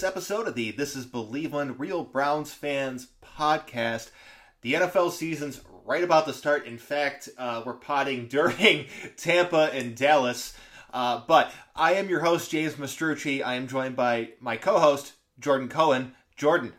this episode of the This is Believeland Real Browns Fans podcast. The NFL season's right about to start. In fact, uh, we're potting during Tampa and Dallas. Uh, but I am your host, James Mastrucci. I am joined by my co host, Jordan Cohen. Jordan,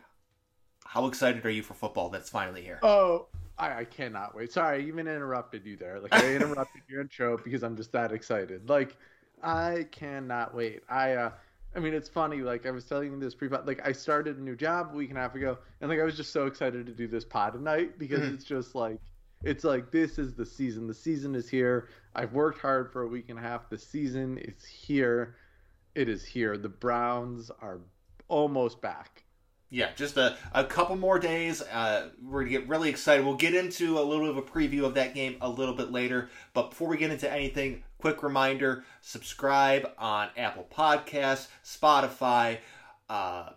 how excited are you for football that's finally here? Oh, I, I cannot wait. Sorry, I even interrupted you there. Like, I interrupted your intro because I'm just that excited. Like, I cannot wait. I, uh, I mean, it's funny. Like I was telling you this pre, like I started a new job a week and a half ago, and like I was just so excited to do this pod tonight because mm-hmm. it's just like, it's like this is the season. The season is here. I've worked hard for a week and a half. The season is here. It is here. The Browns are almost back. Yeah, just a, a couple more days. Uh, we're going to get really excited. We'll get into a little bit of a preview of that game a little bit later. But before we get into anything, quick reminder subscribe on Apple Podcasts, Spotify, uh,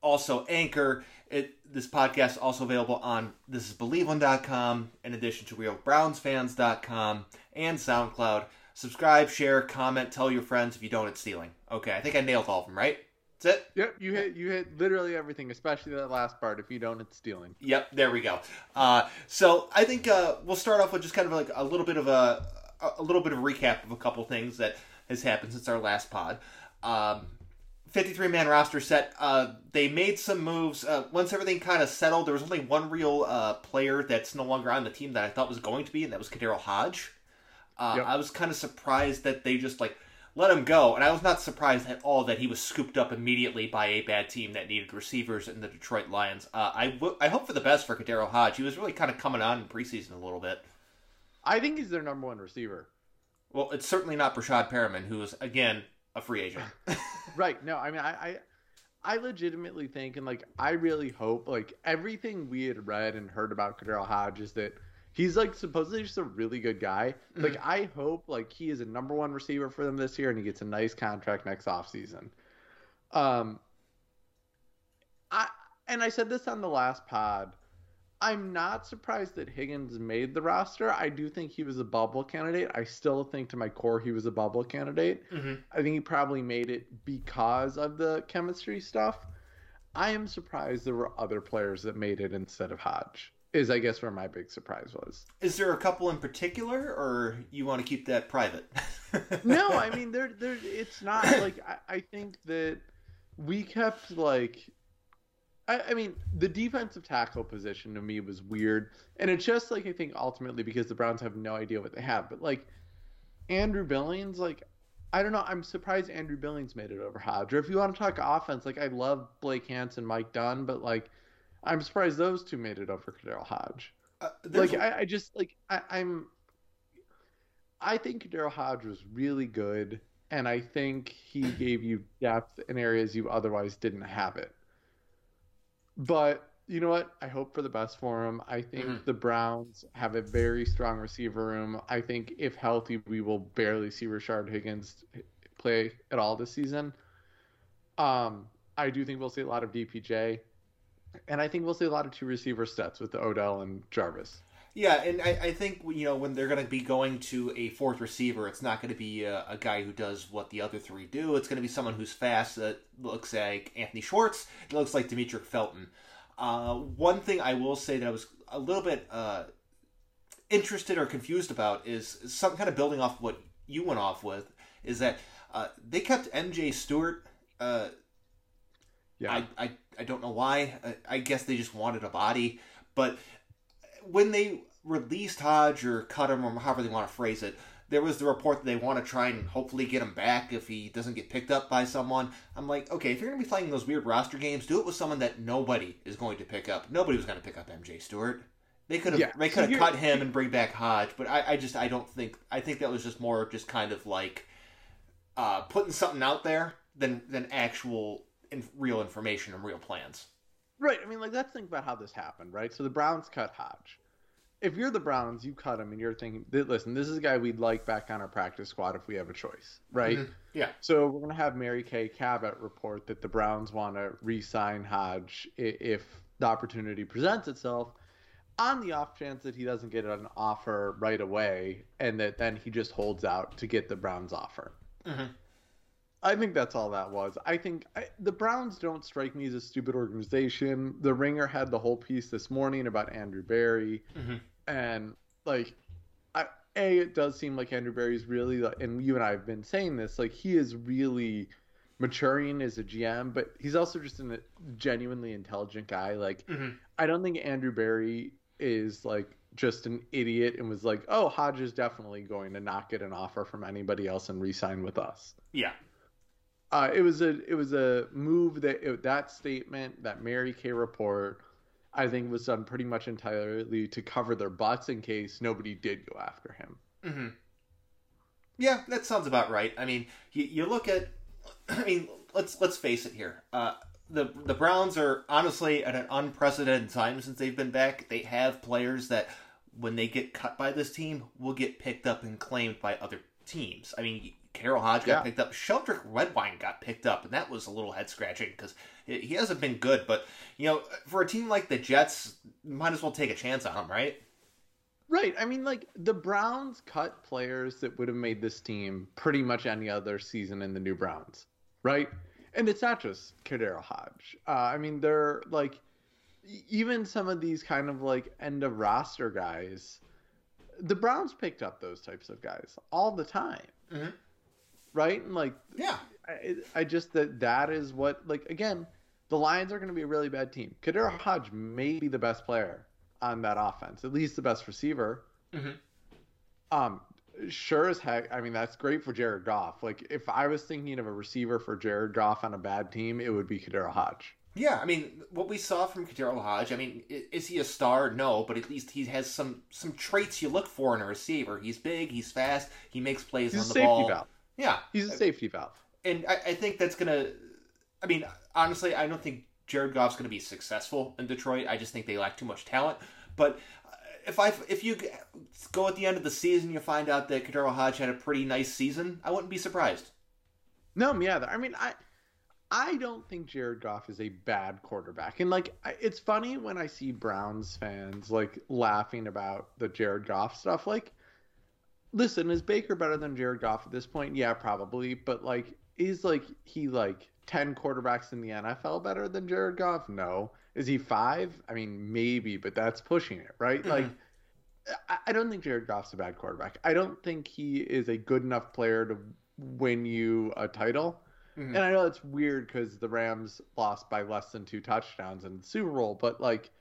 also Anchor. It, this podcast is also available on thisisbelieveland.com in addition to realbrownsfans.com and SoundCloud. Subscribe, share, comment, tell your friends. If you don't, it's stealing. Okay, I think I nailed all of them, right? That's it. Yep, you hit you hit literally everything, especially that last part. If you don't, it's stealing. Yep, there we go. Uh, so I think uh, we'll start off with just kind of like a little bit of a a little bit of a recap of a couple things that has happened since our last pod. Um, 53 man roster set. Uh, they made some moves. Uh, once everything kind of settled, there was only one real uh, player that's no longer on the team that I thought was going to be, and that was KhaDarel Hodge. Uh, yep. I was kind of surprised that they just like let him go. And I was not surprised at all that he was scooped up immediately by a bad team that needed receivers in the Detroit Lions. Uh, I, w- I hope for the best for KhaDarel Hodge. He was really kind of coming on in preseason a little bit. I think he's their number one receiver. Well, it's certainly not Breshad Perriman, who is, again, a free agent. right. No, I mean, I, I, I legitimately think, and like, I really hope, like, everything we had read and heard about KhaDarel Hodge is that – he's like supposedly just a really good guy. Mm-hmm. Like I hope like he is a number one receiver for them this year and he gets a nice contract next offseason. Um I and I said this on the last pod. I'm not surprised that Higgins made the roster. I do think he was a bubble candidate. I still think to my core he was a bubble candidate. Mm-hmm. I think he probably made it because of the chemistry stuff. I am surprised there were other players that made it instead of Hodge is I guess where my big surprise was. Is there a couple in particular, or you want to keep that private? no, I mean there there it's not like I, I think that we kept like I, I, mean the defensive tackle position to me was weird, and it's just like I think ultimately because the Browns have no idea what they have, but like Andrew Billings, like I don't know, I'm surprised Andrew Billings made it over Hodge. Or if you want to talk offense, like I love Blake Hanson, Mike Dunn, but like I'm surprised those two made it over KhaDarel Hodge. Uh, like I, I, just like I, am I think KhaDarel Hodge was really good, and I think he gave you depth in areas you otherwise didn't have it. But you know what? I hope for the best for him. I think mm-hmm. the Browns have a very strong receiver room. I think if healthy, we will barely see Rashard Higgins play at all this season. Um, I do think we'll see a lot of DPJ and I think we'll see a lot of two receiver sets with the Odell and Jarvis. Yeah, and I, I think you know when they're going to be going to a fourth receiver, it's not going to be a, a, guy who does what the other three do. It's going to be someone who's fast. That looks like Anthony Schwartz. It looks like Demetric Felton. Uh, one thing I will say that I was a little bit uh, interested or confused about is some kind of building off what you went off with is that uh, they kept MJ Stewart. Uh, yeah. I, I I don't know why. I, guess they just wanted a body. But when they released Hodge or cut him or however they want to phrase it, there was the report that they want to try and hopefully get him back if he doesn't get picked up by someone. I'm like, okay, if you're going to be playing those weird roster games, do it with someone that nobody is going to pick up. Nobody was going to pick up MJ Stewart. They could have yeah. they could have cut him and bring back Hodge, but I, I just I don't think I think that was just more just kind of like uh, putting something out there than than actual in, real information and real plans. Right. I mean, like, let's think about how this happened, right? So the Browns cut Hodge. If you're the Browns, you cut him, and you're thinking, listen, this is a guy we'd like back on our practice squad if we have a choice, right? Mm-hmm. Yeah. So we're going to have Mary Kay Cabot report that the Browns want to re sign Hodge if the opportunity presents itself on the off chance that he doesn't get an offer right away and that then he just holds out to get the Browns offer. Mm-hmm. I think that's all that was. I think I, the Browns don't strike me as a stupid organization. The Ringer had the whole piece this morning about Andrew Berry, Mhm. and like, I, a it does seem like Andrew Berry's really, like- and you and I have been saying this, like he is really maturing as a GM, but he's also just a genuinely intelligent guy. Like, Mhm. I don't think Andrew Berry is like just an idiot and was like, oh, Hodge is definitely going to not get an offer from anybody else and re-sign with us. Yeah. Uh, it was a it was a move that it, that statement that Mary Kay report I think was done pretty much entirely to cover their butts in case nobody did go after him. hmm Yeah, that sounds about right. I mean, you, you look at, I mean, let's let's face it here. Uh, the the Browns are honestly at an unprecedented time since they've been back. They have players that, when they get cut by this team, will get picked up and claimed by other teams. I mean, KhaDarel Hodge got Yeah. picked up. Sheldrick Redwine got picked up, and that was a little head scratching because he hasn't been good. But you know, for a team like the Jets, might as well take a chance on him, right? Right. I mean, like the Browns cut players that would have made this team pretty much any other season in the new Browns, right? And it's not just KhaDarel Hodge. Uh, I mean, they're like even some of these kind of like end of roster guys. The Browns picked up those types of guys all the time, Mhm. Right? And like, Yeah. I, I just that that is what like again, the Lions are going to be a really bad team. KhaDarel Hodge may be the best player on that offense, at least the best receiver. Mhm. Um, sure as heck. I mean, that's great for Jared Goff. Like, if I was thinking of a receiver for Jared Goff on a bad team, it would be KhaDarel Hodge. Yeah, I mean, what we saw from KhaDarel Hodge, I mean, is he a star? No, but at least he has some some traits you look for in a receiver. He's big, he's fast, he makes plays He's on the safety ball. valve. Yeah, He's a safety valve. and I, I think that's gonna. I mean, honestly, I don't think Jared Goff's gonna be successful in Detroit. I just think they lack too much talent. But uh, if I if you go at the end of the season, you find out that KhaDarel Hodge had a pretty nice season, I wouldn't be surprised. No, me either. I mean, I I don't think Jared Goff is a bad quarterback. And like, it's funny when I see Browns fans like laughing about the Jared Goff stuff. Like, listen, is Baker better than Jared Goff at this point? Yeah, probably. But like, is like he like ten quarterbacks in the NFL better than Jared Goff? No. Is he five? I mean, maybe, but that's pushing it, right? Mhm. Like. I- I don't think Jared Goff's a bad quarterback. I don't think he is a good enough player to win you a title. Mhm. And I know it's weird because the Rams lost by less than two touchdowns in the Super Bowl, but like,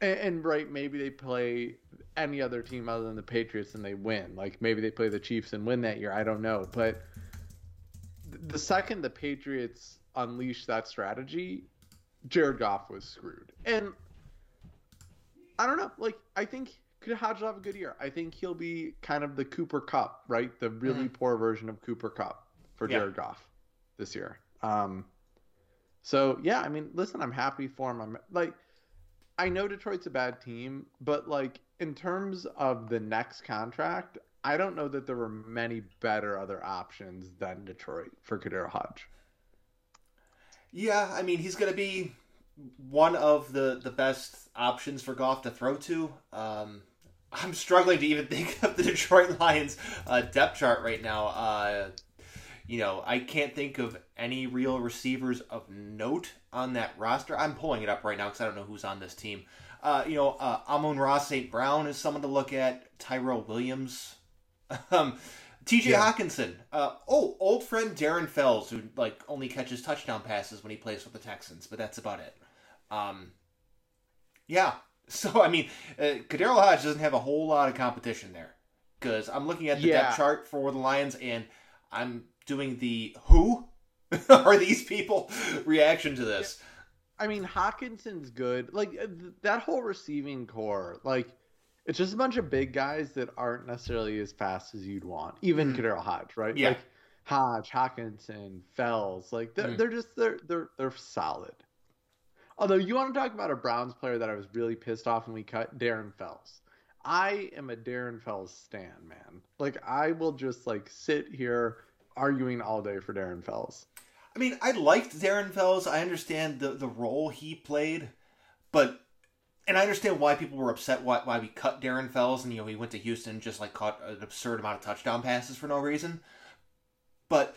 and, and right, maybe they play any other team other than the Patriots and they win. Like maybe they play the Chiefs and win that year. I don't know, but the second the Patriots unleashed that strategy, Jared Goff was screwed. And I don't know. Like I think could Hodge will have a good year. I think he'll be kind of the Cooper Kupp, right? The really poor version of Cooper Kupp for Yeah. Jared Goff this year. Um, so yeah, I mean, listen, I'm happy for him. I'm like, I know Detroit's a bad team, but like in terms of the next contract, I don't know that there were many better other options than Detroit for KhaDarel Hodge. Yeah, I mean he's going to be one of the the best options for Goff to throw to. Um, I'm struggling to even think of the Detroit Lions uh, depth chart right now. Uh, you know, I can't think of any real receivers of note on that roster. I'm pulling it up right now because I don't know who's on this team. Uh, you know, uh, Amon-Ra St. Brown is someone to look at. Tyrell Williams. um, TJ Yeah. Hockenson. Uh, oh, old friend Darren Fells, who like only catches touchdown passes when he plays with the Texans, but that's about it. Um, yeah. So I mean, uh, KhaDarel Hodge doesn't have a whole lot of competition there because I'm looking at the Yeah. depth chart for the Lions and I'm doing the who are these people reaction to this. I mean, Hockenson's good. Like uh, that whole receiving core, like it's just a bunch of big guys that aren't necessarily as fast as you'd want. Even. KhaDarel Hodge, right? Yeah. Like Hodge, Hockenson, Fells, like they're, Mhm. they're just they're they're they're solid. Although you want to talk about a Browns player that I was really pissed off when we cut Darren Fells. I am a Darren Fells stan, man. Like I will just like sit here arguing all day for Darren Fells. I mean, I liked Darren Fells. I understand the the role he played, but and I understand why people were upset why why we cut Darren Fells and you know he went to Houston and just like caught an absurd amount of touchdown passes for no reason. But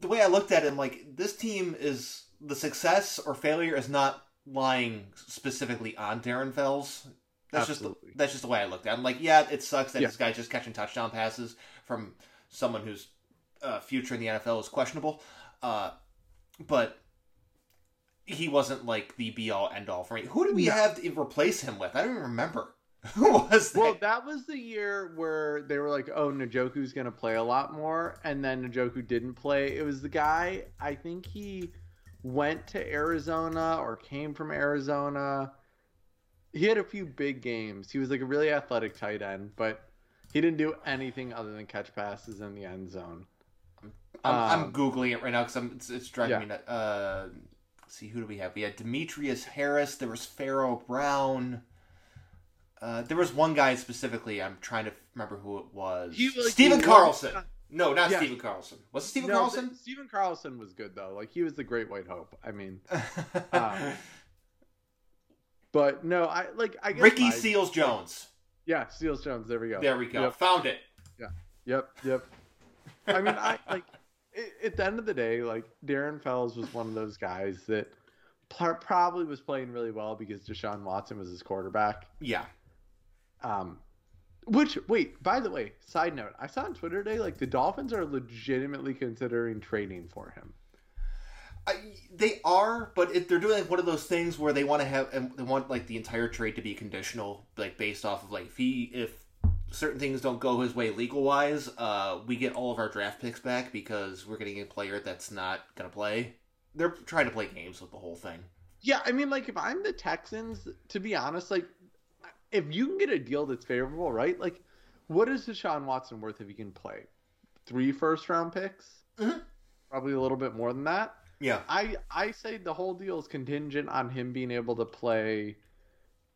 the way I looked at him, like, this team is the success or failure is not lying specifically on Darren Fells. That's Absolutely. just that's just the way I looked at. it. I'm like, yeah, it sucks that Yeah. this guy's just catching touchdown passes from someone whose uh, future in the NFL is questionable. Uh, but he wasn't like the be all end all for me. Who did we No. have to replace him with? I don't even remember. Who was that? Well, that was the year where they were like, "Oh, Njoku's going to play a lot more," and then Njoku didn't play. It was the guy. I think he went to Arizona or came from Arizona. He had a few big games. He was like a really athletic tight end, but he didn't do anything other than catch passes in the end zone. I'm, I'm Um, googling it right now because it's, it's driving yeah. me nuts. Uh, see, who do we have? We had Demetrius Harris. There was Pharaoh Brown. Uh, there was one guy specifically. I'm trying to remember who it was. He, like, Stephen he Carlson. was- No, not Yeah. Stephen Carlson. Was it Stephen No, Carlson? th- Stephen Carlson was good though. Like he was the Great White Hope. I mean, uh, but no, I like I guess Ricky my- Seals Jones. Yeah, Seals Jones. There we go. There we go. Yep. Found it. Yeah. Yep, yep. I mean, I like i at the end of the day, like Darren Fells was one of those guys that probably was playing really well because Deshaun Watson was his quarterback. Yeah. Um, which wait, by the way, side note, I saw on Twitter today like the Dolphins are legitimately considering trading for him. I, they are, but it, they're doing like one of those things where they want to have and they want like the entire trade to be conditional, like based off of like if he if certain things don't go his way legal wise, uh, we get all of our draft picks back because we're getting a player that's not gonna play. They're trying to play games with the whole thing. Yeah, I mean, like if I'm the Texans, to be honest, like if you can get a deal that's favorable, right? Like, what is Deshaun Watson worth if he can play? Three first round picks, Mhm. probably a little bit more than that. Yeah, I I say the whole deal is contingent on him being able to play,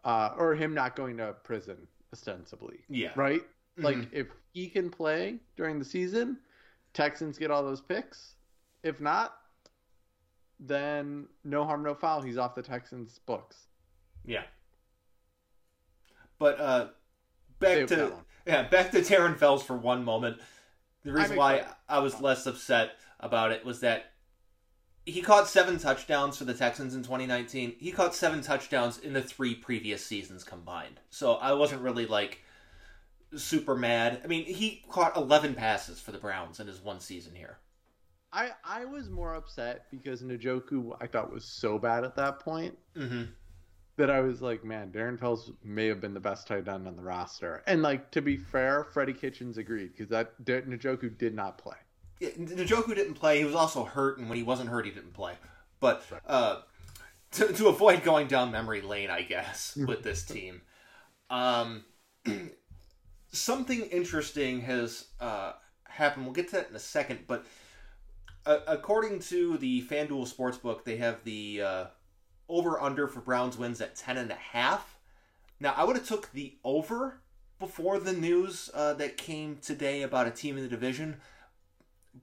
uh, or him not going to prison ostensibly, yeah, right? Like Mhm. if he can play during the season, Texans get all those picks. If not, then no harm, no foul. He's off the Texans' books. yeah. But uh, back Save to yeah, back to Darren Fells for one moment. The reason why. I was less upset about it was that he caught seven touchdowns for the Texans in 2019. He caught seven touchdowns in the three previous seasons combined. So I wasn't really like super mad. I mean, he caught 11 passes for the Browns in his one season here. I I was more upset because Njoku I thought was so bad at that point Mm-hmm. that I was like, man, Darren Fells may have been the best tight end on the roster. And like to be fair, Freddie Kitchens agreed because that Njoku did not play. Yeah, Njoku didn't play. He was also hurt, and when he wasn't hurt, he didn't play. But uh, to, to avoid going down memory lane, I guess, with this team, um, something interesting has uh, happened. We'll get to that in a second. But uh, according to the FanDuel Sportsbook, they have the uh, over under for Browns wins at ten and a half. Now, I would have took the over before the news uh, that came today about a team in the division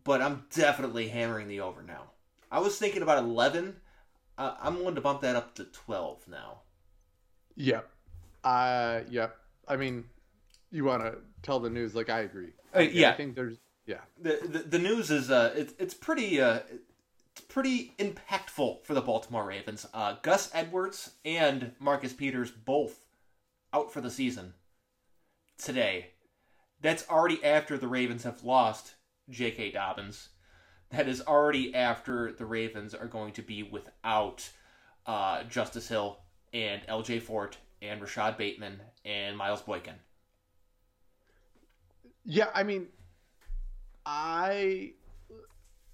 but I'm definitely hammering the over now. I was thinking about 11. Uh, I'm willing to bump that up to 12 now. Yep. Uh yep. I mean, you want to tell the news like I agree. Uh, yeah. I think there's yeah. The the, the news is uh it, it's pretty uh it's pretty impactful for the Baltimore Ravens. Uh, Gus Edwards and Marcus Peters both out for the season today. That's already after the Ravens have lost J.K. Dobbins. That is already after the Ravens are going to be without uh, Justice Hill and L.J. Fort and Rashod Bateman and Miles Boykin. Yeah, I mean, I,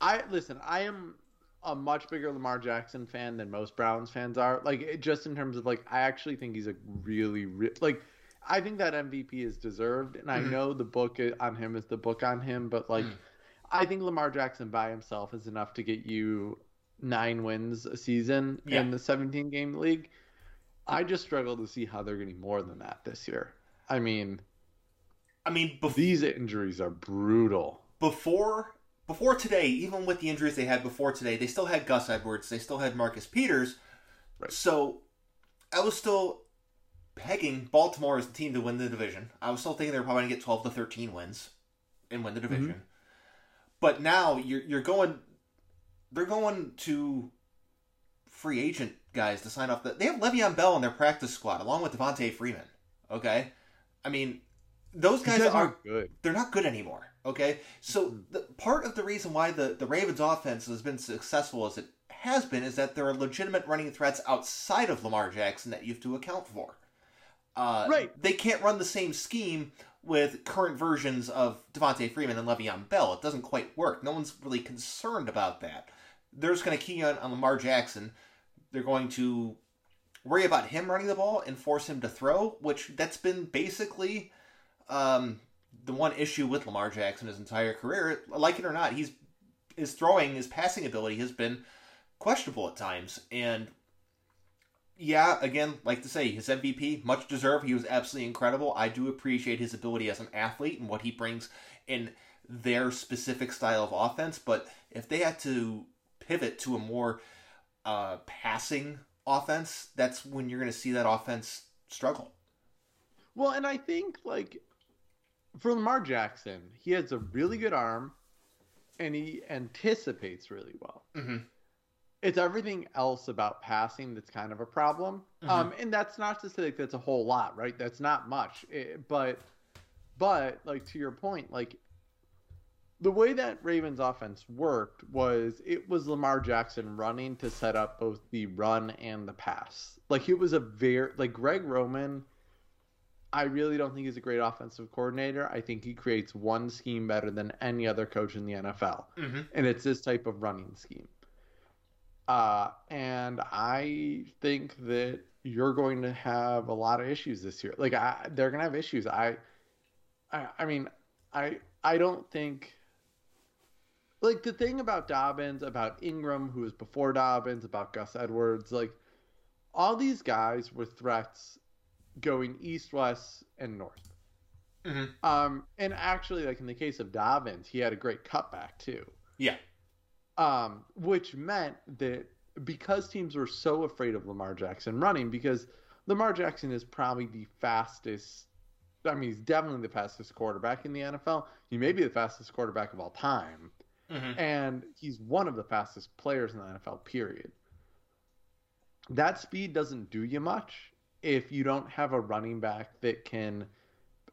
I listen. I am a much bigger Lamar Jackson fan than most Browns fans are. Like, it- just in terms of like, I actually think he's a really, re- like, I think that MVP is deserved, and I Mhm. know the book on him is the book on him, but like, Mhm. I think Lamar Jackson by himself is enough to get you nine wins a season Yeah. in the 17 game league. I just struggle to see how they're getting more than that this year. I mean, I mean, bef- these injuries are brutal. before before today, even with the injuries they had before today, they still had Gus Edwards, they still had Marcus Peters. Right. So I was still pegging Baltimore as the team to win the division. I was still thinking they were probably going to get 12 to 13 wins and win the mm-hmm. division. But now you're you're going they're going to free agent guys to sign off. The, they have Le'Veon Bell in their practice squad along with Devonta Freeman. Okay, I mean those guys, guys aren't good. They're not good anymore. Okay, so the, part of the reason why the the Ravens offense has been successful as it has been is that there are legitimate running threats outside of Lamar Jackson that you have to account for. Uh, right. They can't run the same scheme with current versions of Devonta Freeman and Le'Veon Bell. It doesn't quite work. No one's really concerned about that. They're just going to key on, on Lamar Jackson. They're going to worry about him running the ball and force him to throw, which that's been basically um, the one issue with Lamar Jackson his entire career. Like it or not, he's his throwing, his passing ability has been questionable at times. And yeah, again, like to say, his MVP, much deserved. He was absolutely incredible. I do appreciate his ability as an athlete and what he brings in their specific style of offense. But if they had to pivot to a more uh, passing offense, that's when you're going to see that offense struggle. Well, and I think like for Lamar Jackson, he has a really good arm, and he anticipates really well. Mm-hmm it's everything else about passing that's kind of a problem. Mm-hmm. Um, and that's not to say like that's a whole lot, right? That's not much. It, eh, but, but like to your point, like the way that Ravens offense worked was it was Lamar Jackson running to set up both the run and the pass. Like it was a very like Greg Roman. I really don't think he's a great offensive coordinator. I think he creates one scheme better than any other coach in the NFL, mm-hmm. and it's this type of running scheme. Uh, and I think that you're going to have a lot of issues this year. Like I, they're going to have issues. I, I, I mean, I, I don't think. Like the thing about Dobbins, about Ingram, who was before Dobbins, about Gus Edwards, like all these guys were threats going east, west, and north. Mm-hmm. Um, and actually, like in the case of Dobbins, he had a great cutback too. Yeah um, which meant that because teams were so afraid of Lamar Jackson running, because Lamar Jackson is probably the fastest. I mean, he's definitely the fastest quarterback in the NFL. He may be the fastest quarterback of all time, mm-hmm. and he's one of the fastest players in the NFL. Period. That speed doesn't do you much if you don't have a running back that can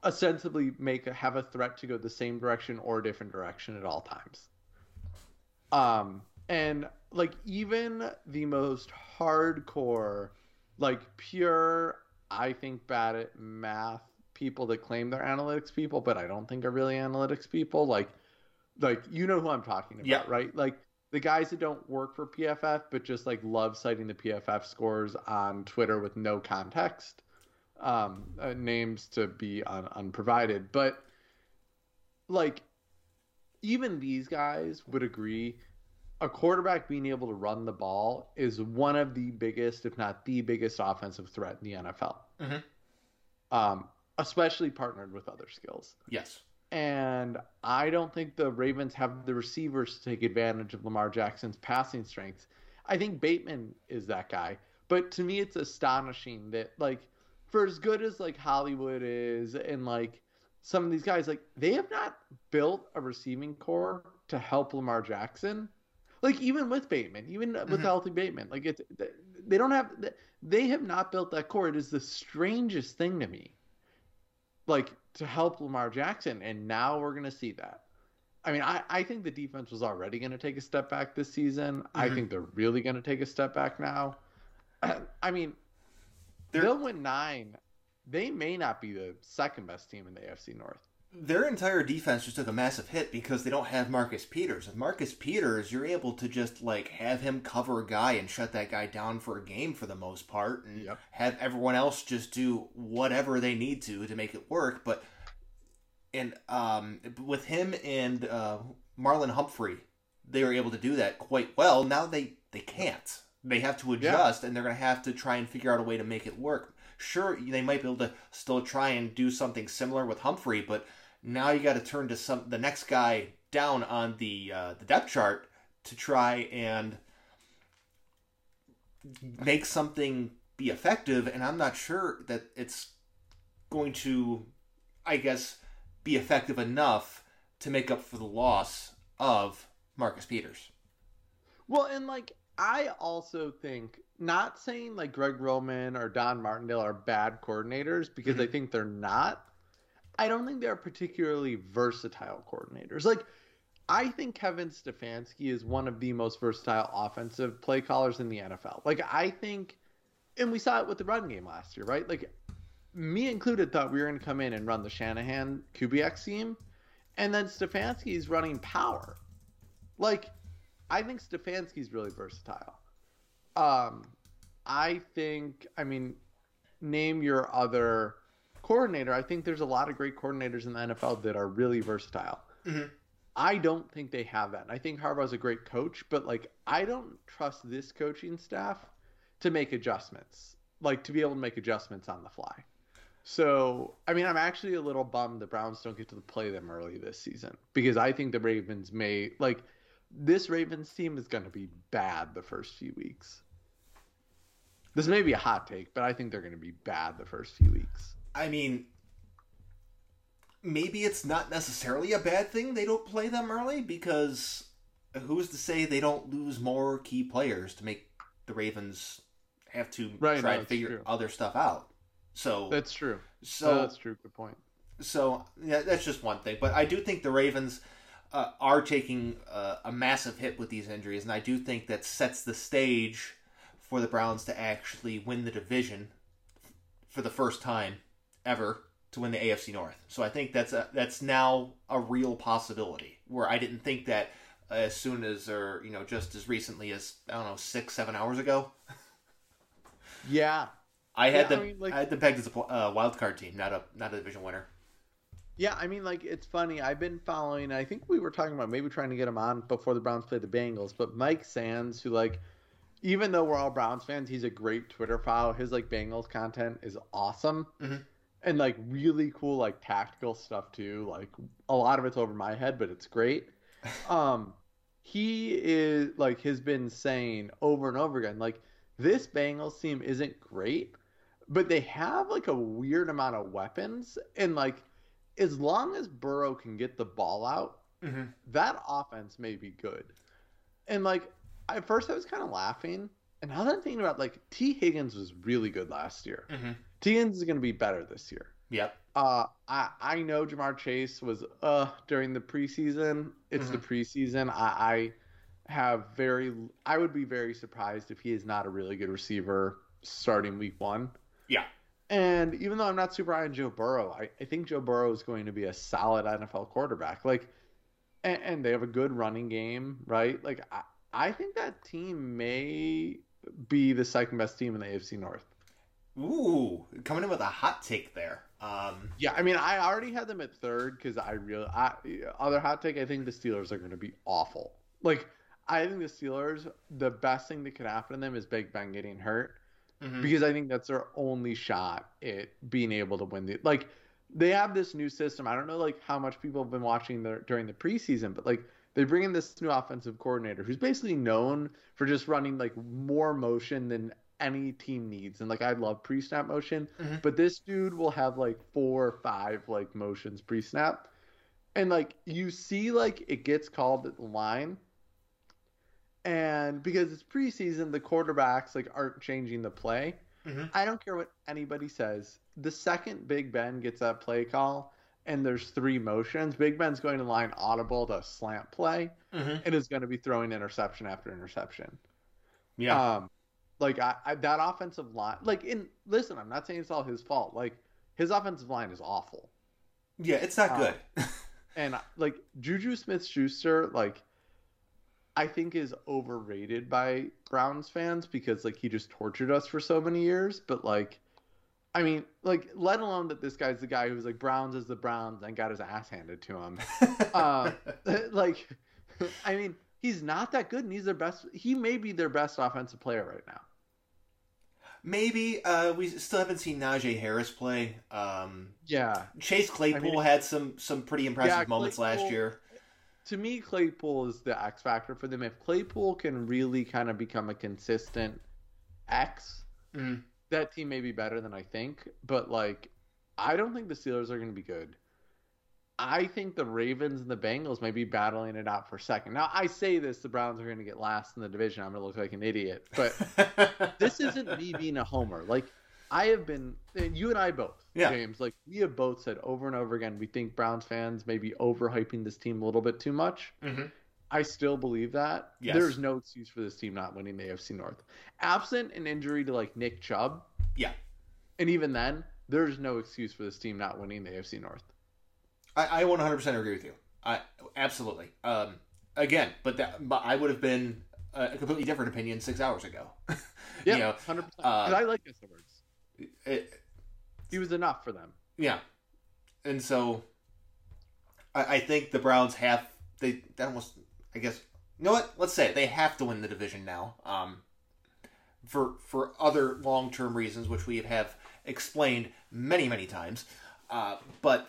ostensibly make a, have a threat to go the same direction or a different direction at all times. Um, and like even the most hardcore, like pure, I think bad at math people that claim they're analytics people, but I don't think are really analytics people. Like, like you know who I'm talking about, yeah. right? Like the guys that don't work for PFF, but just like love citing the PFF scores on Twitter with no context, um, uh, names to be un- unprovided. But like even these guys would agree a quarterback being able to run the ball is one of the biggest, if not the biggest, offensive threat in the NFL. Mm-hmm. Um, especially partnered with other skills. Yes. And I don't think the Ravens have the receivers to take advantage of Lamar Jackson's passing strengths. I think Bateman is that guy. But to me, it's astonishing that, like, for as good as, like, Hollywood is and, like, some of these guys, like they have not built a receiving core to help Lamar Jackson. Like even with Bateman, even with mm-hmm. healthy Bateman, like it's they don't have they have not built that core. It is the strangest thing to me. Like to help Lamar Jackson, and now we're gonna see that. I mean, I, I think the defense was already going to take a step back this season. Mm-hmm. I think they're really going to take a step back now. I mean, they're, they'll win nine they may not be the second best team in the AFC North. Their entire defense just took a massive hit because they don't have Marcus Peters. With Marcus Peters, you're able to just like have him cover a guy and shut that guy down for a game for the most part, and yep. have everyone else just do whatever they need to to make it work. But and um, with him and uh, Marlon Humphrey, they were able to do that quite well. Now they they can't. They have to adjust, yeah. and they're going to have to try and figure out a way to make it work sure they might be able to still try and do something similar with Humphrey, but now you got to turn to some the next guy down on the uh, the depth chart to try and make something be effective. And I'm not sure that it's going to, I guess, be effective enough to make up for the loss of Marcus Peters. Well, and like I also think not saying like Greg Roman or Don Martindale are bad coordinators because I Mhm. think they're not. I don't think they're particularly versatile coordinators. Like I think Kevin Stefanski is one of the most versatile offensive play callers in the NFL. Like I think and we saw it with the run game last year, right? Like me included thought we were going to come in and run the Shanahan Kubiak scheme and then Stefanski's running power. Like I think Stefanski's really versatile. Um, I think, I mean, name your other coordinator. I think there's a lot of great coordinators in the NFL that are really versatile. Mhm. I don't think they have that. I think Harbaugh's a great coach, but like, I don't trust this coaching staff to make adjustments, like to be able to make adjustments on the fly. So, I mean, I'm actually a little bummed the Browns don't get to play them early this season because I think the Ravens may like this Ravens team is going to be bad the first few weeks. This may be a hot take, but I think they're going to be bad the first few weeks. I mean, maybe it's not necessarily a bad thing they don't play them early because who's to say they don't lose more key players to make the Ravens have to Right, try no, to figure true. other stuff out. So That's true. so So that's true. Good point. so yeah, that's just one thing. But I do think the Ravens uh, are taking uh, a massive hit with these injuries, and I do think that sets the stage for the Browns to actually win the division for the first time ever to win the AFC North. So I think that's a, that's now a real possibility. Where I didn't think that as soon as, or you know, just as recently as I don't know, six seven hours ago. Yeah. I had Yeah, I them. mean, like- I had them pegged as a uh, wild card team, not a not a division winner. Yeah, I mean, like it's funny. I've been following. I think we were talking about maybe trying to get him on before the Browns played the Bengals. But Mike Sands, who like, even though we're all Browns fans, he's a great Twitter follow. His like Bengals content is awesome, Mhm. and like really cool like tactical stuff too. Like a lot of it's over my head, but it's great. Um, he is like has been saying over and over again, like this Bengals team isn't great, but they have like a weird amount of weapons, and like as long as Burrow can get the ball out, Mm-hmm. that offense may be good. And like at first I was kind of laughing, and now that I'm thinking about like Tee Higgins was really good last year. Mm-hmm. Tee Higgins is going to be better this year. Yep. Uh, I I know Ja'Marr Chase was uh during the preseason. It's the preseason. I, I have very I would be very surprised if he is not a really good receiver starting week one. Yeah. And even though I'm not super high on Joe Burrow, I, I think Joe Burrow is going to be a solid NFL quarterback. Like, and, and they have a good running game, right? Like, I, I think that team may be the second best team in the AFC North. Ooh, coming in with a hot take there. Um, Yeah, I mean, I already had them at third because I really, I, other hot take, I think the Steelers are going to be awful. Like, I think the Steelers, the best thing that could happen to them is Big Ben getting hurt mhm. because I think that's their only shot at being able to win the like. They have this new system. I don't know like how much people have been watching their, during the preseason, but like they bring in this new offensive coordinator who's basically known for just running like more motion than any team needs. And like I love pre-snap motion, Mhm. but this dude will have like four or five like motions pre-snap. And like you see like it gets called at the line. And because it's preseason, the quarterbacks like aren't changing the play. Mhm. I don't care what anybody says. The second Big Ben gets that play call and there's three motions, Big Ben's going to line audible to slant play Mhm. and is going to be throwing interception after interception. Yeah. Um, like I, I that offensive line, like in listen, I'm not saying it's all his fault. Like his offensive line is awful, yeah, it's not uh, good. and like Juju Smith-Schuster, like I think is overrated by Browns fans because like he just tortured us for so many years. But like, I mean, like let alone that this guy's the guy who's like Browns is the Browns and got his ass handed to him. uh, like, I mean, he's not that good, and he's their best. He may be their best offensive player right now. Maybe uh, we still haven't seen Najee Harris play. Um, Yeah, Chase Claypool I mean- had some some pretty impressive Yeah, moments last year. to me, Claypool is the X factor for them. If Claypool can really kind of become a consistent X, Mhm. That team may be better than I think. But like, I don't think the Steelers are going to be good. I think the Ravens and the Bengals may be battling it out for second. Now, I say this, the Browns are going to get last in the division. I'm going to look like an idiot. But this isn't me being a homer. Like, I have been, and you and I both, Yeah. James, like, we have both said over and over again, we think Browns fans may be overhyping this team a little bit too much. Mhm. I still believe that. Yes. There's no excuse for this team not winning the AFC North. Absent an injury to, like, Nick Chubb. Yeah. And even then, there's no excuse for this team not winning the AFC North. I, I 100% agree with you. I absolutely. Um, again, but that but I would have been a completely different opinion six hours ago. Yeah, you know, hundred percent. uh, I like Gus Edwards. it, He was enough for them. yeah, and so I, I think the Browns have they that almost I guess you know what let's say it, they have to win the division now. Um, for for other long term reasons, which we have explained many many times, uh, but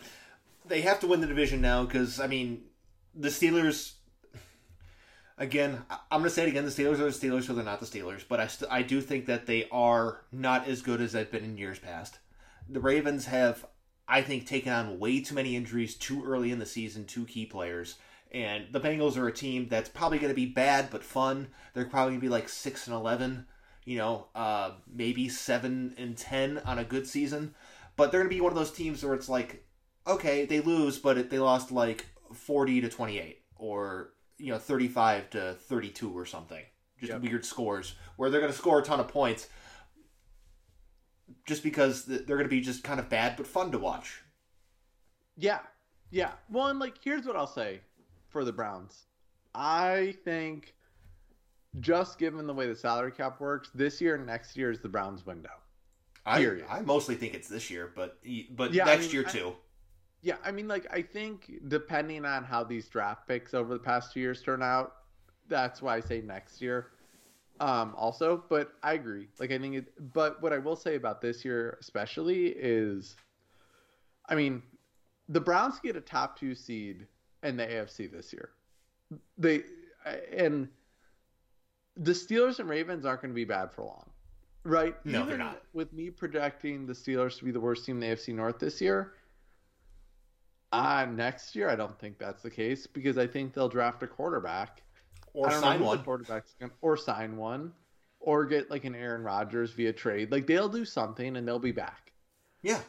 they have to win the division now because I mean the Steelers. Again, I'm going to say it again. The Steelers are the Steelers, so they're not the Steelers. But I, st- I do think that they are not as good as they've been in years past. The Ravens have, I think, taken on way too many injuries too early in the season, two key players. And the Bengals are a team that's probably going to be bad but fun. They're probably going to be like six and eleven, you know, uh, maybe seven and ten on a good season. But they're going to be one of those teams where it's like, okay, they lose, but it, they lost like forty to twenty-eight, or you know, thirty-five to thirty-two, or something. Just Yep. weird scores where they're going to score a ton of points, just because they're going to be just kind of bad but fun to watch. Yeah, yeah. Well, and like, here's what I'll say for the Browns. I think, just given the way the salary cap works, this year and next year is the Browns' window. I, Period. I mostly think it's this year, but but Yeah, I next mean, year I- too. Yeah, I mean, like, I think depending on how these draft picks over the past two years turn out, that's why I say next year. Um, also, but I agree. Like, I think it, but what I will say about this year, especially, is, I mean, the Browns get a top two seed in the AFC this year. They, and the Steelers and Ravens aren't going to be bad for long, right? No, they're not. With me projecting the Steelers to be the worst team in the AFC North this year, uh, next year, I don't think that's the case because I think they'll draft a quarterback Or sign one. Quarterback's gonna, or sign one, or get like an Aaron Rodgers via trade. Like they'll do something and they'll be back. Yeah.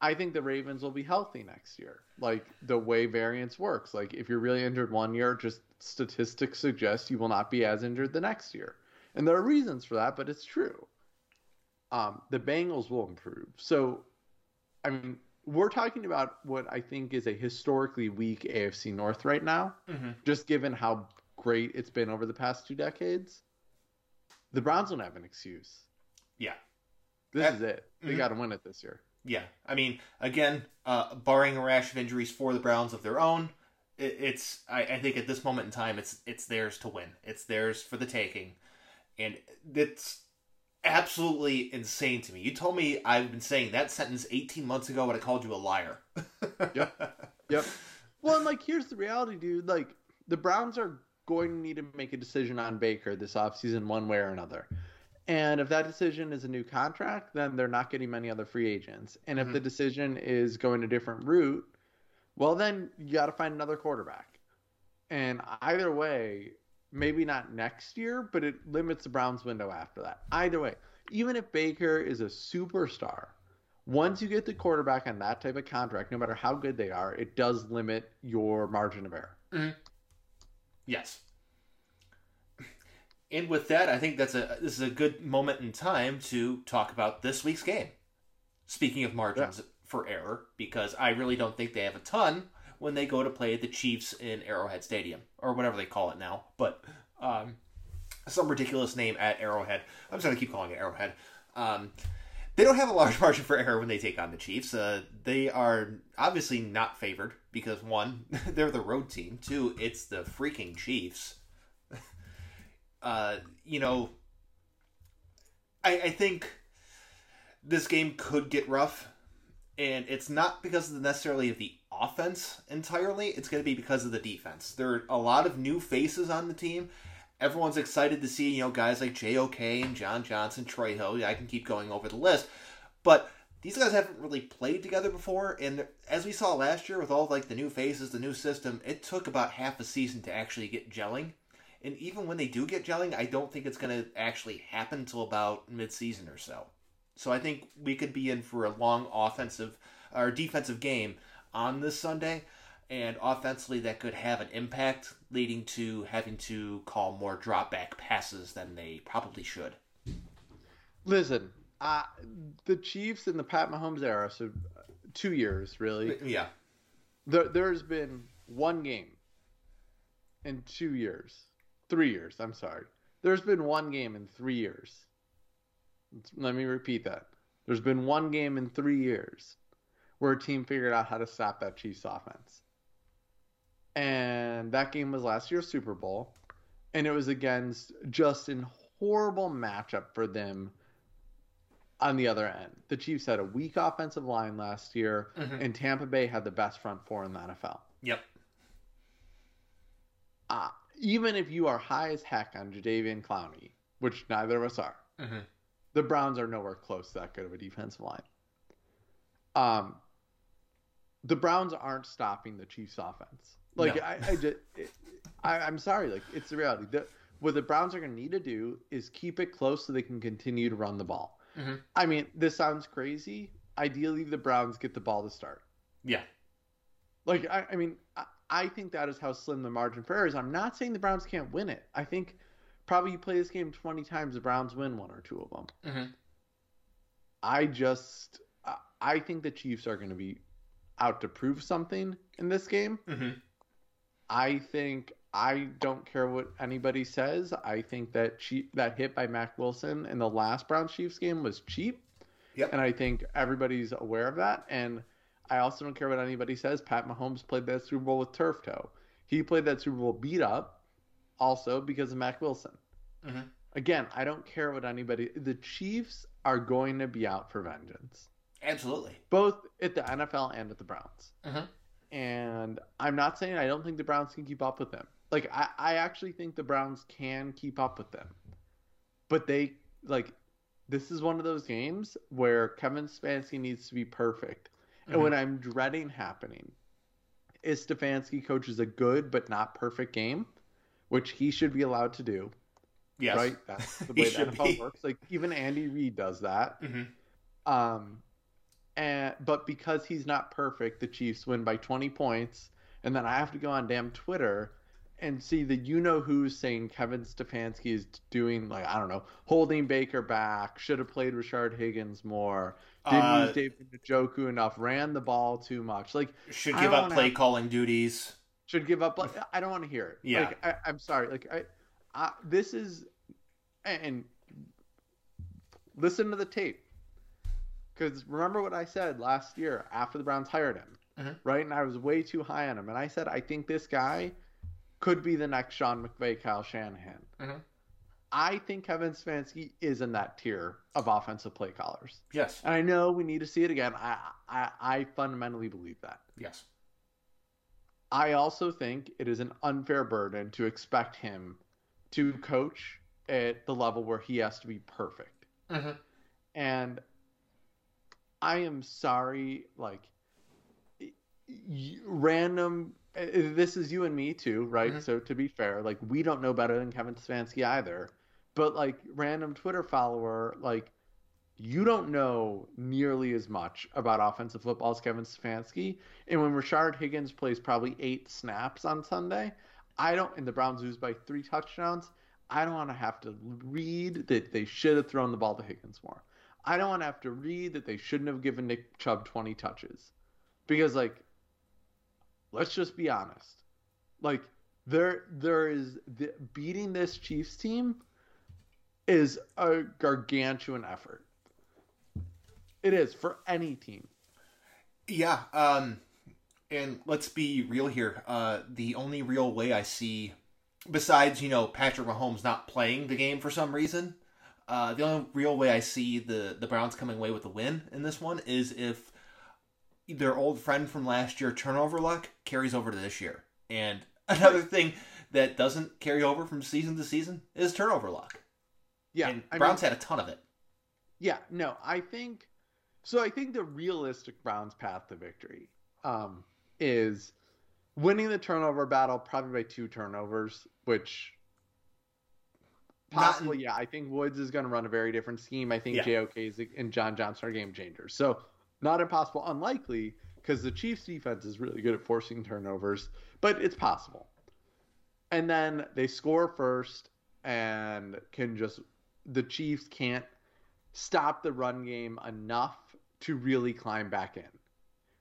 I think the Ravens will be healthy next year. Like the way variance works. Like if you're really injured one year, just statistics suggest you will not be as injured the next year. And there are reasons for that, but it's true. Um, the Bengals will improve. So, I mean, we're talking about what I think is a historically weak AFC North right now hmm just given how great it's been over the past two decades, the Browns don't have an excuse. Yeah. This That- is it. They Mhm. got to win it this year. Yeah, I mean, again, uh, barring a rash of injuries for the Browns of their own, it, it's I, I think at this moment in time, it's it's theirs to win. It's theirs for the taking, and it's absolutely insane to me. You told me I've been saying that sentence 18 months ago, and I called you a liar. yep. Yep. Well, and like, here's the reality, dude. Like, the Browns are going to need to make a decision on Baker this offseason, one way or another. And if that decision is a new contract, then they're not getting many other free agents. And if Mhm. the decision is going a different route, well, then you got to find another quarterback. And either way, maybe not next year, but it limits the Browns window after that. Either way, even if Baker is a superstar, once you get the quarterback on that type of contract, no matter how good they are, it does limit your margin of error. Yes. And with that, I think that's a this is a good moment in time to talk about this week's game. Speaking of margins for error, because I really don't think they have a ton when they go to play the Chiefs in Arrowhead Stadium or whatever they call it now, but um, some ridiculous name at Arrowhead. I'm just gonna keep calling it Arrowhead. Um, they don't have a large margin for error when they take on the Chiefs. Uh, they are obviously not favored because one, they're the road team. Two, it's the freaking Chiefs. Uh, you know, I, I think this game could get rough, and it's not because of necessarily of the offense entirely. It's going to be because of the defense. There are a lot of new faces on the team. Everyone's excited to see you know guys like JOK and John Johnson, Troy Hill. I can keep going over the list, but these guys haven't really played together before, and as we saw last year with all like the new faces, the new system, it took about half a season to actually get gelling. And even when they do get gelling, I don't think it's going to actually happen until about mid-season or so. So I think we could be in for a long offensive or defensive game on this Sunday, and offensively that could have an impact, leading to having to call more drop back passes than they probably should. Listen, uh, the Chiefs in the Pat Mahomes era, so two years really. Yeah. There, there's been one game in two years, three years. I'm sorry. There's been one game in three years. Let me repeat that. There's been one game in three years where a team figured out how to stop that Chiefs offense. And that game was last year's Super Bowl. And it was against just an horrible matchup for them on the other end. The Chiefs had a weak offensive line last year, Mhm. and Tampa Bay had the best front four in the NFL. Yep. Uh, even if you are high as heck on Jadeveon Clowney, which neither of us are, hmm the Browns are nowhere close to that good of a defensive line. Um, the Browns aren't stopping the Chiefs' offense. Like No. I, I just, it, I, I'm sorry, like it's the reality. The, what the Browns are going to need to do is keep it close so they can continue to run the ball. Mhm. I mean, this sounds crazy. Ideally, the Browns get the ball to start. Yeah. Like I, I mean, I, think that is how slim the margin for error is. I'm not saying the Browns can't win it. I think probably you play this game 20 times, the Browns win one or two of them. hmm I just I- think the Chiefs are going to be out to prove something in this game. hmm I think I don't care what anybody says. I think that cheap, that hit by Mack Wilson in the last Browns Chiefs game was cheap. Yep. And I think everybody's aware of that. And I also don't care what anybody says. Pat Mahomes played that Super Bowl with turf toe. He played that Super Bowl beat up also because of Mack Wilson. Mhm. Again, I don't care what anybody. The Chiefs are going to be out for vengeance, Absolutely. both at the NFL and at the Browns Mhm. and I'm not saying I don't think the Browns can keep up with them. Like I, I actually think the Browns can keep up with them. But they like this is one of those games where Kevin Stefanski needs to be perfect. And Mhm. what I'm dreading happening is Stefanski coaches a good but not perfect game, which he should be allowed to do. Yes. Right? That's the way the NFL be. works. Like even Andy Reid does that. hmm Um, and but because he's not perfect, the Chiefs win by 20 points, and then I have to go on damn Twitter and see the you know who's saying Kevin Stefanski is doing like I don't know, holding Baker back, should have played Richard Higgins more, didn't Uh, use David Njoku enough, ran the ball too much, like Should I give up play have- calling duties. should give up. Like I don't want to hear it. Yeah. Like I, I'm sorry. Like I, I, this is, and listen to the tape. Because remember what I said last year after the Browns hired him, Mhm. right? And I was way too high on him, and I said I think this guy could be the next Sean McVay, Kyle Shanahan. Mhm. I think Kevin Stefanski is in that tier of offensive play callers, Yes. and I know we need to see it again. I, I, I fundamentally believe that. Yes. I also think it is an unfair burden to expect him to coach at the level where he has to be perfect. hmm And I am sorry, like y- random. This is you and me too, right? Mhm. So to be fair, like we don't know better than Kevin Stefanski either. But like random Twitter follower, like you don't know nearly as much about offensive football as Kevin Stefanski. And when Rashard Higgins plays probably eight snaps on Sunday, I don't, and the Browns lose by three touchdowns, I don't want to have to read that they should have thrown the ball to Higgins more. I don't want to have to read that they shouldn't have given Nick Chubb 20 touches. Because, like, let's just be honest. Like, there, there is the, beating this Chiefs team is a gargantuan effort. It is for any team. Yeah. Um, and let's be real here. Uh, the only real way I see, besides you know Patrick Mahomes not playing the game for some reason, uh, the only real way I see the the Browns coming away with the win in this one is if their old friend from last year, turnover luck, carries over to this year. And another thing that doesn't carry over from season to season is turnover luck. Yeah, and I Browns mean, had a ton of it. yeah, no, I think So I think the realistic Browns path to victory um, is winning the turnover battle probably by two turnovers, which possibly, in... yeah. I think Woods is going to run a very different scheme. I think yeah. JOK and John Johnson are game changers. So not impossible, unlikely, because the Chiefs defense is really good at forcing turnovers, but it's possible. And then they score first and can just the Chiefs can't stop the run game enough to really climb back in.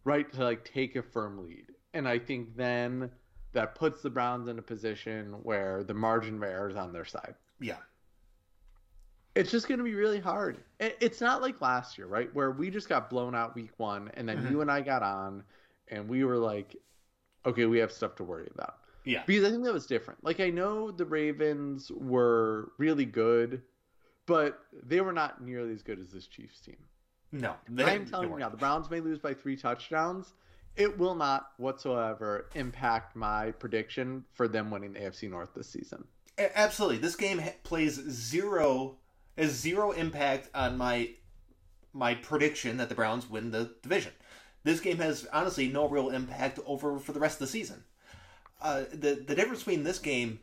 Right? To like take a firm lead. And I think then that puts the Browns in a position where the margin of error is on their side. Yeah. It's just going to be really hard. It's not like last year, right? Where we just got blown out week one, and then mm-hmm. you and I got on, and we were like, okay, we have stuff to worry about. Yeah. Because I think that was different. Like, I know the Ravens were really good, but they were not nearly as good as this Chiefs team. No. They, I'm telling you now, the Browns may lose by three touchdowns. It will not whatsoever impact my prediction for them winning the AFC North this season. Absolutely. This game plays zero has zero impact on my my prediction that the Browns win the division. This game has honestly no real impact over for the rest of the season. Uh, the the difference between this game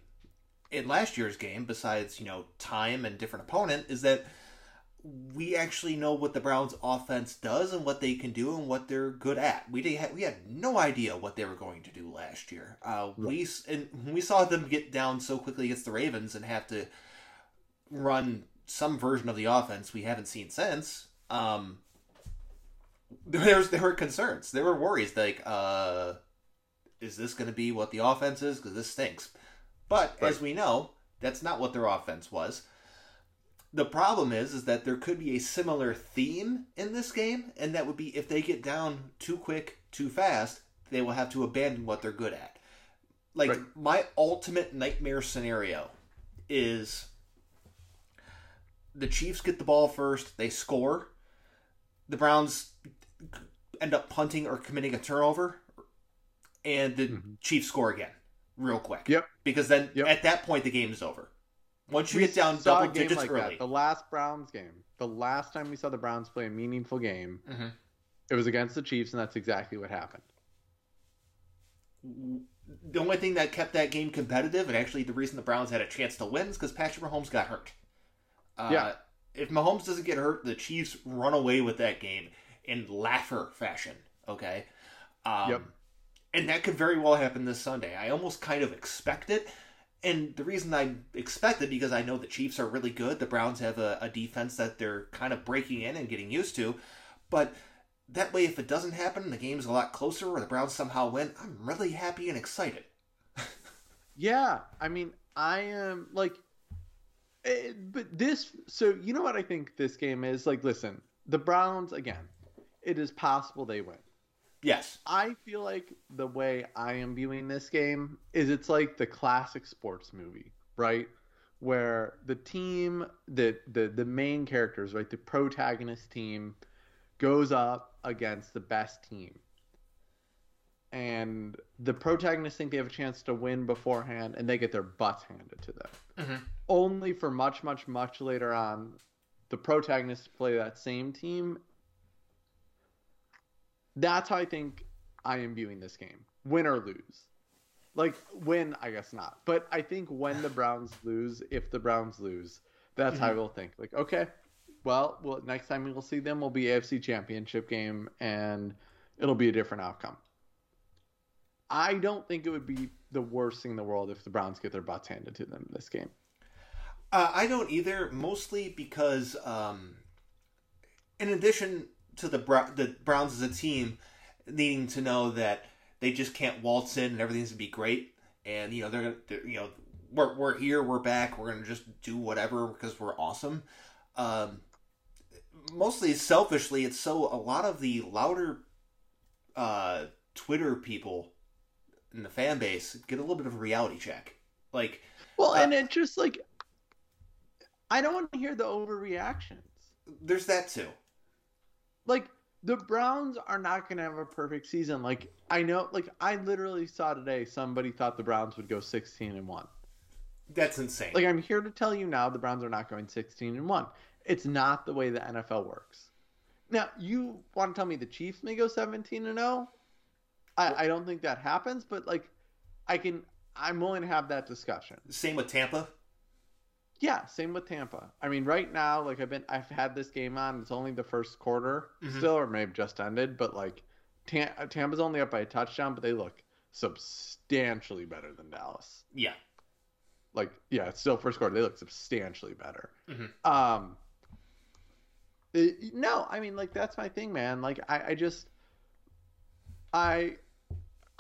and last year's game, besides you know time and different opponent, is that we actually know what the Browns offense does and what they can do and what they're good at. We had we had no idea what they were going to do last year. Uh, right. We and we saw them get down so quickly against the Ravens and have to run some version of the offense we haven't seen since. Um, there's there were concerns, there were worries like, uh, is this going to be what the offense is? Because this stinks. But right. as we know, that's not what their offense was. The problem is, is that there could be a similar theme in this game, and that would be if they get down too quick, too fast, they will have to abandon what they're good at. Like right. my ultimate nightmare scenario is the Chiefs get the ball first, they score, the Browns end up punting or committing a turnover, and the mm-hmm. Chiefs score again, real quick. Yep. Because then yep. at that point the game is over. Once you we get down double digits like early. That. The last Browns game, the last time we saw the Browns play a meaningful game, mm-hmm. it was against the Chiefs, and that's exactly what happened. The only thing that kept that game competitive, and actually the reason the Browns had a chance to win, is because Patrick Mahomes got hurt. Uh, yeah. If Mahomes doesn't get hurt, the Chiefs run away with that game in laugher fashion. Okay. Um, yep. And that could very well happen this Sunday. I almost kind of expect it and the reason I expect it because I know the Chiefs are really good. The Browns have a, a, defense that they're kind of breaking in and getting used to. But that way, if it doesn't happen, the game's a lot closer, or the Browns somehow win. I'm really happy and excited. yeah, I mean, I am like, Eh, but this. So you know what I think this game is like. Listen, the Browns again. It is possible they win. Yes. I feel like the way I am viewing this game is it's like the classic sports movie, right? Where the team, the the the main characters, right, the protagonist team goes up against the best team. And the protagonists think they have a chance to win beforehand, and they get their butts handed to them. Mm-hmm. Only for much, much, much later on, the protagonists play that same team that's how I think I am viewing this game. Win or lose. Like win, I guess not. But I think when the Browns lose, if the Browns lose, that's mm-hmm. how I will think. Like, okay, well, well, next time we'll see them will be AFC Championship game, and it'll be a different outcome. I don't think it would be the worst thing in the world if the Browns get their butts handed to them this game. Uh, I don't either, mostly because, um, in addition to the the Browns as a team needing to know that they just can't waltz in and everything's gonna be great, and you know they're, they're you know we're we're here, we're back, we're gonna just do whatever because we're awesome. Um, mostly selfishly, it's so a lot of the louder uh, Twitter people in the fan base get a little bit of a reality check. Like, well, uh, and it just like I don't want to hear the overreactions. There's that too like the Browns are not going to have a perfect season. Like I know, like I literally saw today somebody thought the Browns would go 16 and 1. That's insane. Like I'm here to tell you now the Browns are not going 16 and 1. It's not the way the NFL works. Now, you want to tell me the Chiefs may go 17 and 0? I, I don't think that happens, but like, I can. I'm willing to have that discussion. Same with Tampa. Yeah, same with Tampa. I mean, right now, like I've been, I've had this game on. It's only the first quarter Mhm. still, or maybe just ended. But like, Tam- Tampa's only up by a touchdown, but they look substantially better than Dallas. Yeah. Like, yeah, it's still first quarter. They look substantially better. Mhm. Um, it- no, I mean, like that's my thing, man. Like, I, I just, I,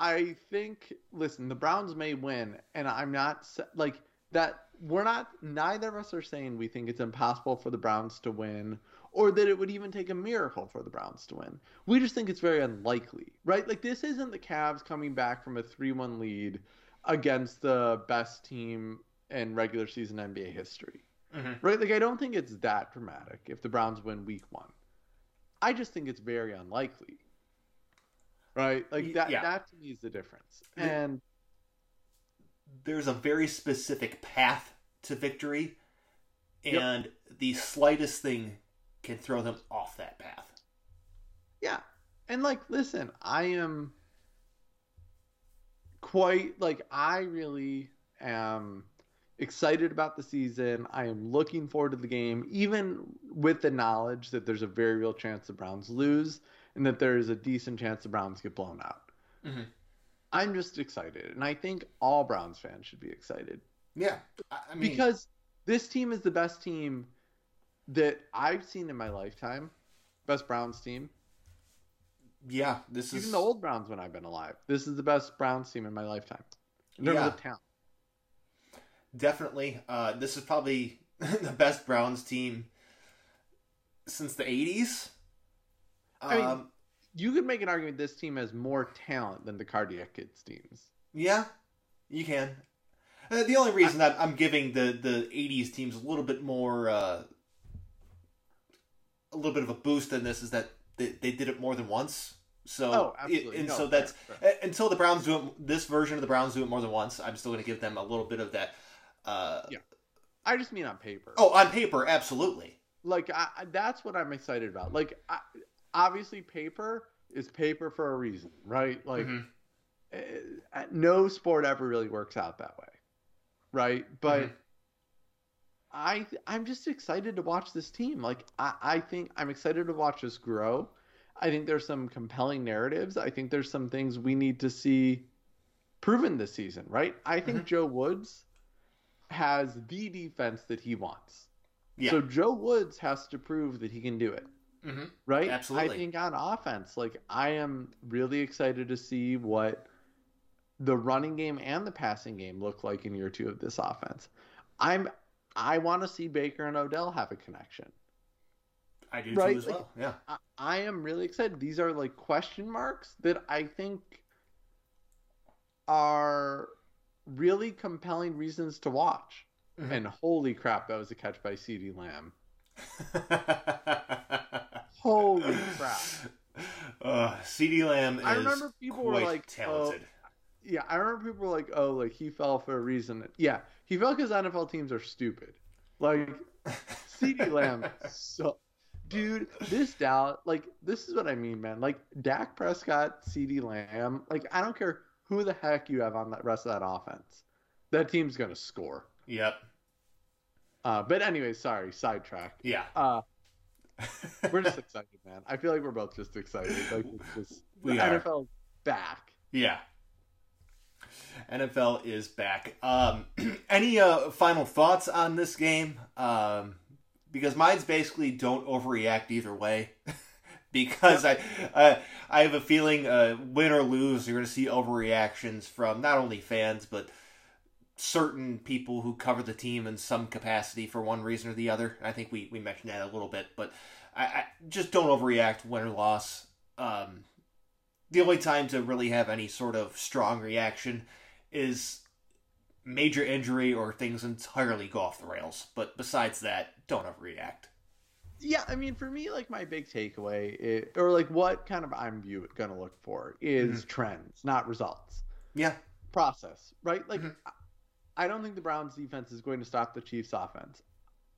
I think. Listen, the Browns may win, and I'm not like that. We're not. Neither of us are saying we think it's impossible for the Browns to win, or that it would even take a miracle for the Browns to win. We just think it's very unlikely, right? Like this isn't the Cavs coming back from a three-one lead against the best team in regular season NBA history Mhm. right? Like I don't think it's that dramatic if the Browns win Week One. I just think it's very unlikely, right? Like that. yeah. That to me is the difference. And There's a very specific path to victory, Yep. and the slightest thing can throw them off that path. yeah, and like, listen, I am quite like I really am excited about the season. I am looking forward to the game, even with the knowledge that there's a very real chance the Browns lose and that there is a decent chance the Browns get blown out. Mhm. I'm just excited, and I think all Browns fans should be excited Yeah, I mean, because this team is the best team that I've seen in my lifetime. Best Browns team, yeah, this is even the old Browns when I've been alive. This is the best Browns team in my lifetime. In terms Yeah. of talent. definitely. Uh, this is probably the best Browns team since the '80s. I mean- Um, You could make an argument this team has more talent than the Cardiac Kids teams. Yeah, you can. Uh, the only reason that I'm giving the the '80s teams a little bit more, uh, a little bit of a boost than this is that they, they did it more than once. So, Oh, absolutely. and No, so that's fair. uh, until the Browns do it. This version of the Browns do it more than once. I'm still going to give them a little bit of that. Uh, Yeah. I just mean on paper. Oh, on paper, absolutely. like I, I- that's what I'm excited about. Like I, obviously, paper is paper for a reason, right? Like Mhm. uh, no sport ever really works out that way, right? But Mhm. I I'm just excited to watch this team. Like I, I think I'm excited to watch us grow. I think there's some compelling narratives. I think there's some things we need to see proven this season, right? I think Mhm. Joe Woods has the defense that he wants. Yeah. So Joe Woods has to prove that he can do it, hmm right? Absolutely. I think on offense, like I am really excited to see what the running game and the passing game look like in year two of this offense. I'm I want to see Baker and Odell have a connection. I do Right, too as like- well. Yeah. I, I am really excited. These are like question marks that I think are really compelling reasons to watch. Mhm. And holy crap, that was a catch by CeeDee Lamb. Holy crap. Uh, CeeDee Lamb is I remember people were like, talented. Yeah, I remember people were like, "Oh, like he fell for a reason." Yeah, he fell because NFL teams are stupid. Like CeeDee Lamb, so dude, this Dallas, like this is what I mean, man. Like Dak Prescott, CeeDee Lamb, like I don't care who the heck you have on that rest of that offense, that team's gonna score. Yep. Uh, but anyway, sorry, sidetrack. Yeah. Uh, we're just excited, man. I feel like we're both just excited. Like it's just We the are. NFL back. Yeah. NFL is back. Um, any uh, final thoughts on this game? Um, because mine's basically don't overreact either way. because I, uh, I have a feeling, uh, win or lose, you're going to see overreactions from not only fans but certain people who cover the team in some capacity for one reason or the other. I think we, we mentioned that a little bit, but I, I just don't overreact, win or loss. Um, the only time to really have any sort of strong reaction is major injury or things entirely go off the rails. But besides that, don't overreact. Yeah, I mean, for me, like my big takeaway, is, or like what kind of I'm view gonna look for is trends, not results. Yeah. Process, right? Like, Mhm. I- don't think the Browns' defense is going to stop the Chiefs' offense.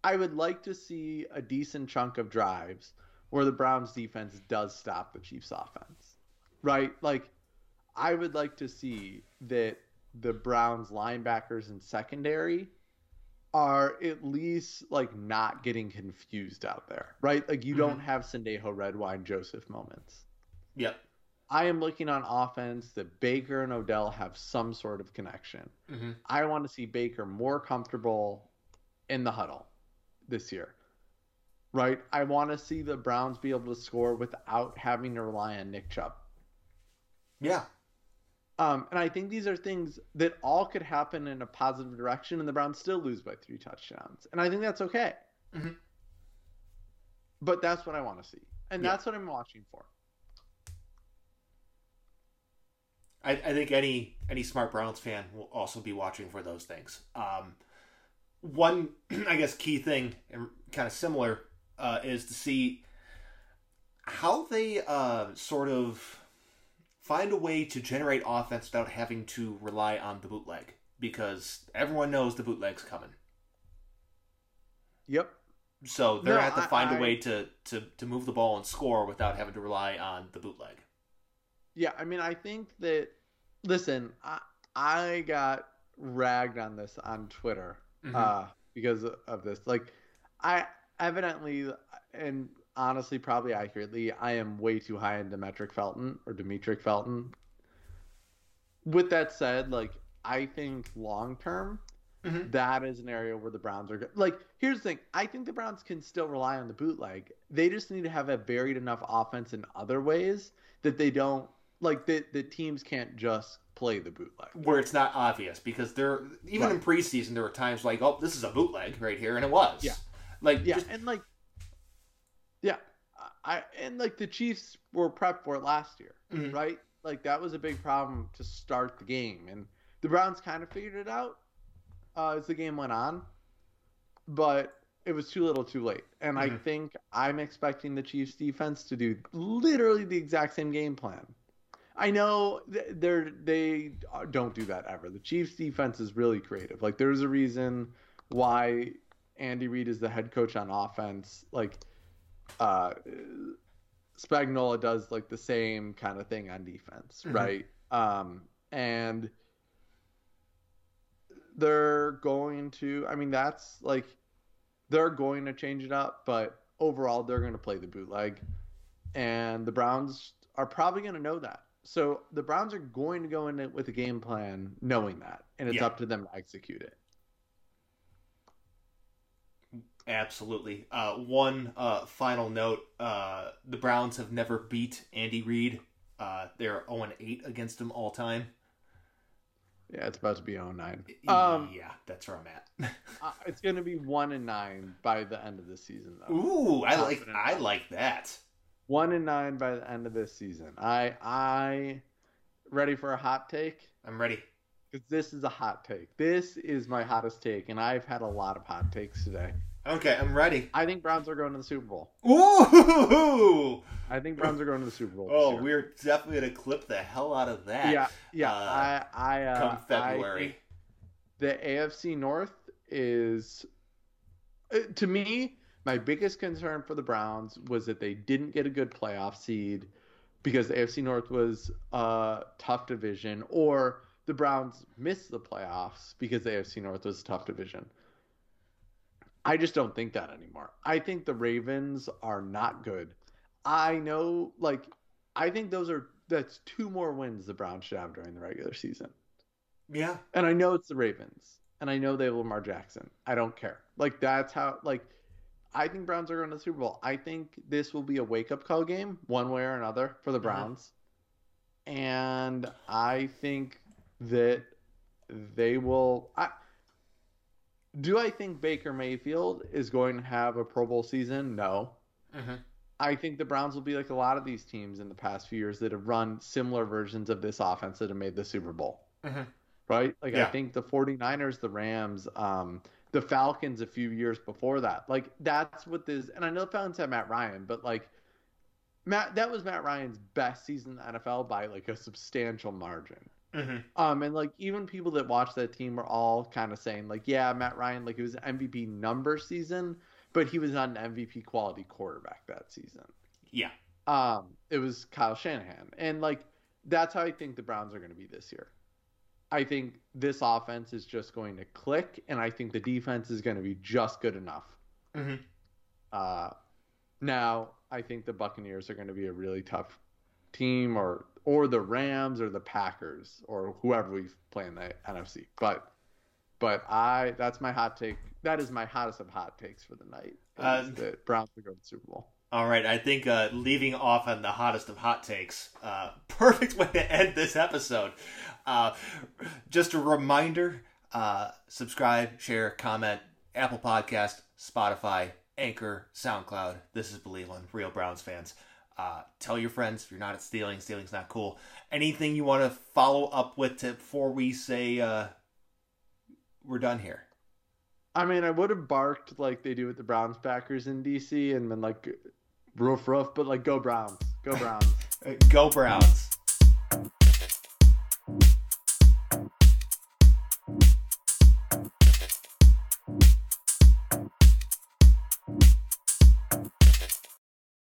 I would like to see a decent chunk of drives where the Browns defense does stop the Chiefs offense. Right? Like I would like to see that the Browns linebackers and secondary are at least like not getting confused out there, right? Like you mm-hmm. don't have Sendejo Redwine Joseph moments. Yep. I am looking on offense that Baker and Odell have some sort of connection. Mm-hmm. I want to see Baker more comfortable in the huddle this year. Right? I want to see the Browns be able to score without having to rely on Nick Chubb. Yeah. Um, and I think these are things that all could happen in a positive direction, and the Browns still lose by three touchdowns. And I think that's okay. Mm-hmm. But that's what I want to see, and yeah. that's what I'm watching for. I, I, think any any smart Browns fan will also be watching for those things. Um, one, I guess, key thing and kind of similar uh, is to see how they uh, sort of find a way to generate offense without having to rely on the bootleg because everyone knows the bootleg's coming. Yep. So they're no, gonna have to find I, a way to, to to move the ball and score without having to rely on the bootleg. Yeah, I mean, I think that. Listen, I I got ragged on this on Twitter mm-hmm. uh, because of this. Like, I evidently and honestly, probably accurately, I am way too high in Demetric Felton or Demetric Felton. With that said, like I think long term, mm-hmm. that is an area where the Browns are good. Like, here's the thing: I think the Browns can still rely on the bootleg. They just need to have a varied enough offense in other ways that they don't like the the teams can't just play the bootleg where it's not obvious because there even right. in preseason there were times like oh this is a bootleg right here and it was yeah like yeah just, and like yeah, I and like the Chiefs were prepped for it last year, mm-hmm. right? Like that was a big problem to start the game, and the Browns kind of figured it out uh, as the game went on, but it was too little, too late. And mm-hmm. I think I'm expecting the Chiefs defense to do literally the exact same game plan. I know they're they don't do that ever. The Chiefs defense is really creative. Like there's a reason why Andy Reid is the head coach on offense. Like uh, Spagnuolo does like the same kind of thing on defense, mm-hmm. right? Um, and they're going to. I mean, that's like they're going to change it up, but overall, they're going to play the bootleg, and the Browns are probably going to know that. So the Browns are going to go in it with a game plan, knowing that, and it's yeah. up to them to execute it. Absolutely. Uh, one uh, final note: uh, the Browns have never beat Andy Reid. Uh, they're zero oh eight against him all time. Yeah, it's about to be 0 9. Um, yeah, that's where I'm at. Uh, it's going to be one and nine by the end of the season, though. Ooh, I like I like that. One and nine by the end of this season. I I ready for a hot take. I'm ready. Because this is a hot take. This is my hottest take, and I've had a lot of hot takes today. Okay, I'm ready. I think Browns are going to the Super Bowl. Ooh! I think Browns are going to the Super Bowl. Oh, we're definitely going to clip the hell out of that. Yeah, yeah. Uh, I, I, uh, come February. the AFC North is, uh, to me, my biggest concern for the Browns was that they didn't get a good playoff seed because the AFC North was a tough division, or the Browns missed the playoffs because the AFC North was a tough division. I just don't think that anymore. I think the Ravens are not good. I know, like, I think those are that's two more wins the Browns should have during the regular season. Yeah. And I know it's the Ravens, and I know they have Lamar Jackson. I don't care. Like that's how. Like, I think Browns are going to the Super Bowl. I think this will be a wake up call game, one way or another, for the mm-hmm. Browns. And I think that they will. I, do I think Baker Mayfield is going to have a Pro Bowl season? No. Mm-hmm. I think the Browns will be like a lot of these teams in the past few years that have run similar versions of this offense that have made the Super Bowl. Mm-hmm. Right? Like, yeah. I think the 49ers, the Rams, um, the Falcons a few years before that. Like, that's what this, and I know the Falcons had Matt Ryan, but like, Matt, that was Matt Ryan's best season in the NFL by like a substantial margin. Mm-hmm. Um, and like even people that watch that team were all kind of saying like, yeah, Matt Ryan, like it was MVP number season, but he was not an MVP quality quarterback that season. Yeah. Um, it was Kyle Shanahan, and like that's how I think the Browns are going to be this year. I think this offense is just going to click, and I think the defense is going to be just good enough. Mm-hmm. Uh, now, I think the Buccaneers are going to be a really tough team, or or the Rams, or the Packers, or whoever we play in the NFC. But but I that's my hot take. That is my hottest of hot takes for the night. Uh, the Browns will go to the Super Bowl. All right, I think uh, leaving off on the hottest of hot takes, uh, perfect way to end this episode. Uh, just a reminder: uh, subscribe, share, comment, Apple Podcast, Spotify, Anchor, SoundCloud. This is Believeland, real Browns fans. Uh, tell your friends if you're not at stealing. Stealing's not cool. Anything you want to follow up with to, before we say uh, we're done here? I mean, I would have barked like they do with the Browns Packers in DC and been like, roof roof, but like go Browns, go Browns. Go Browns.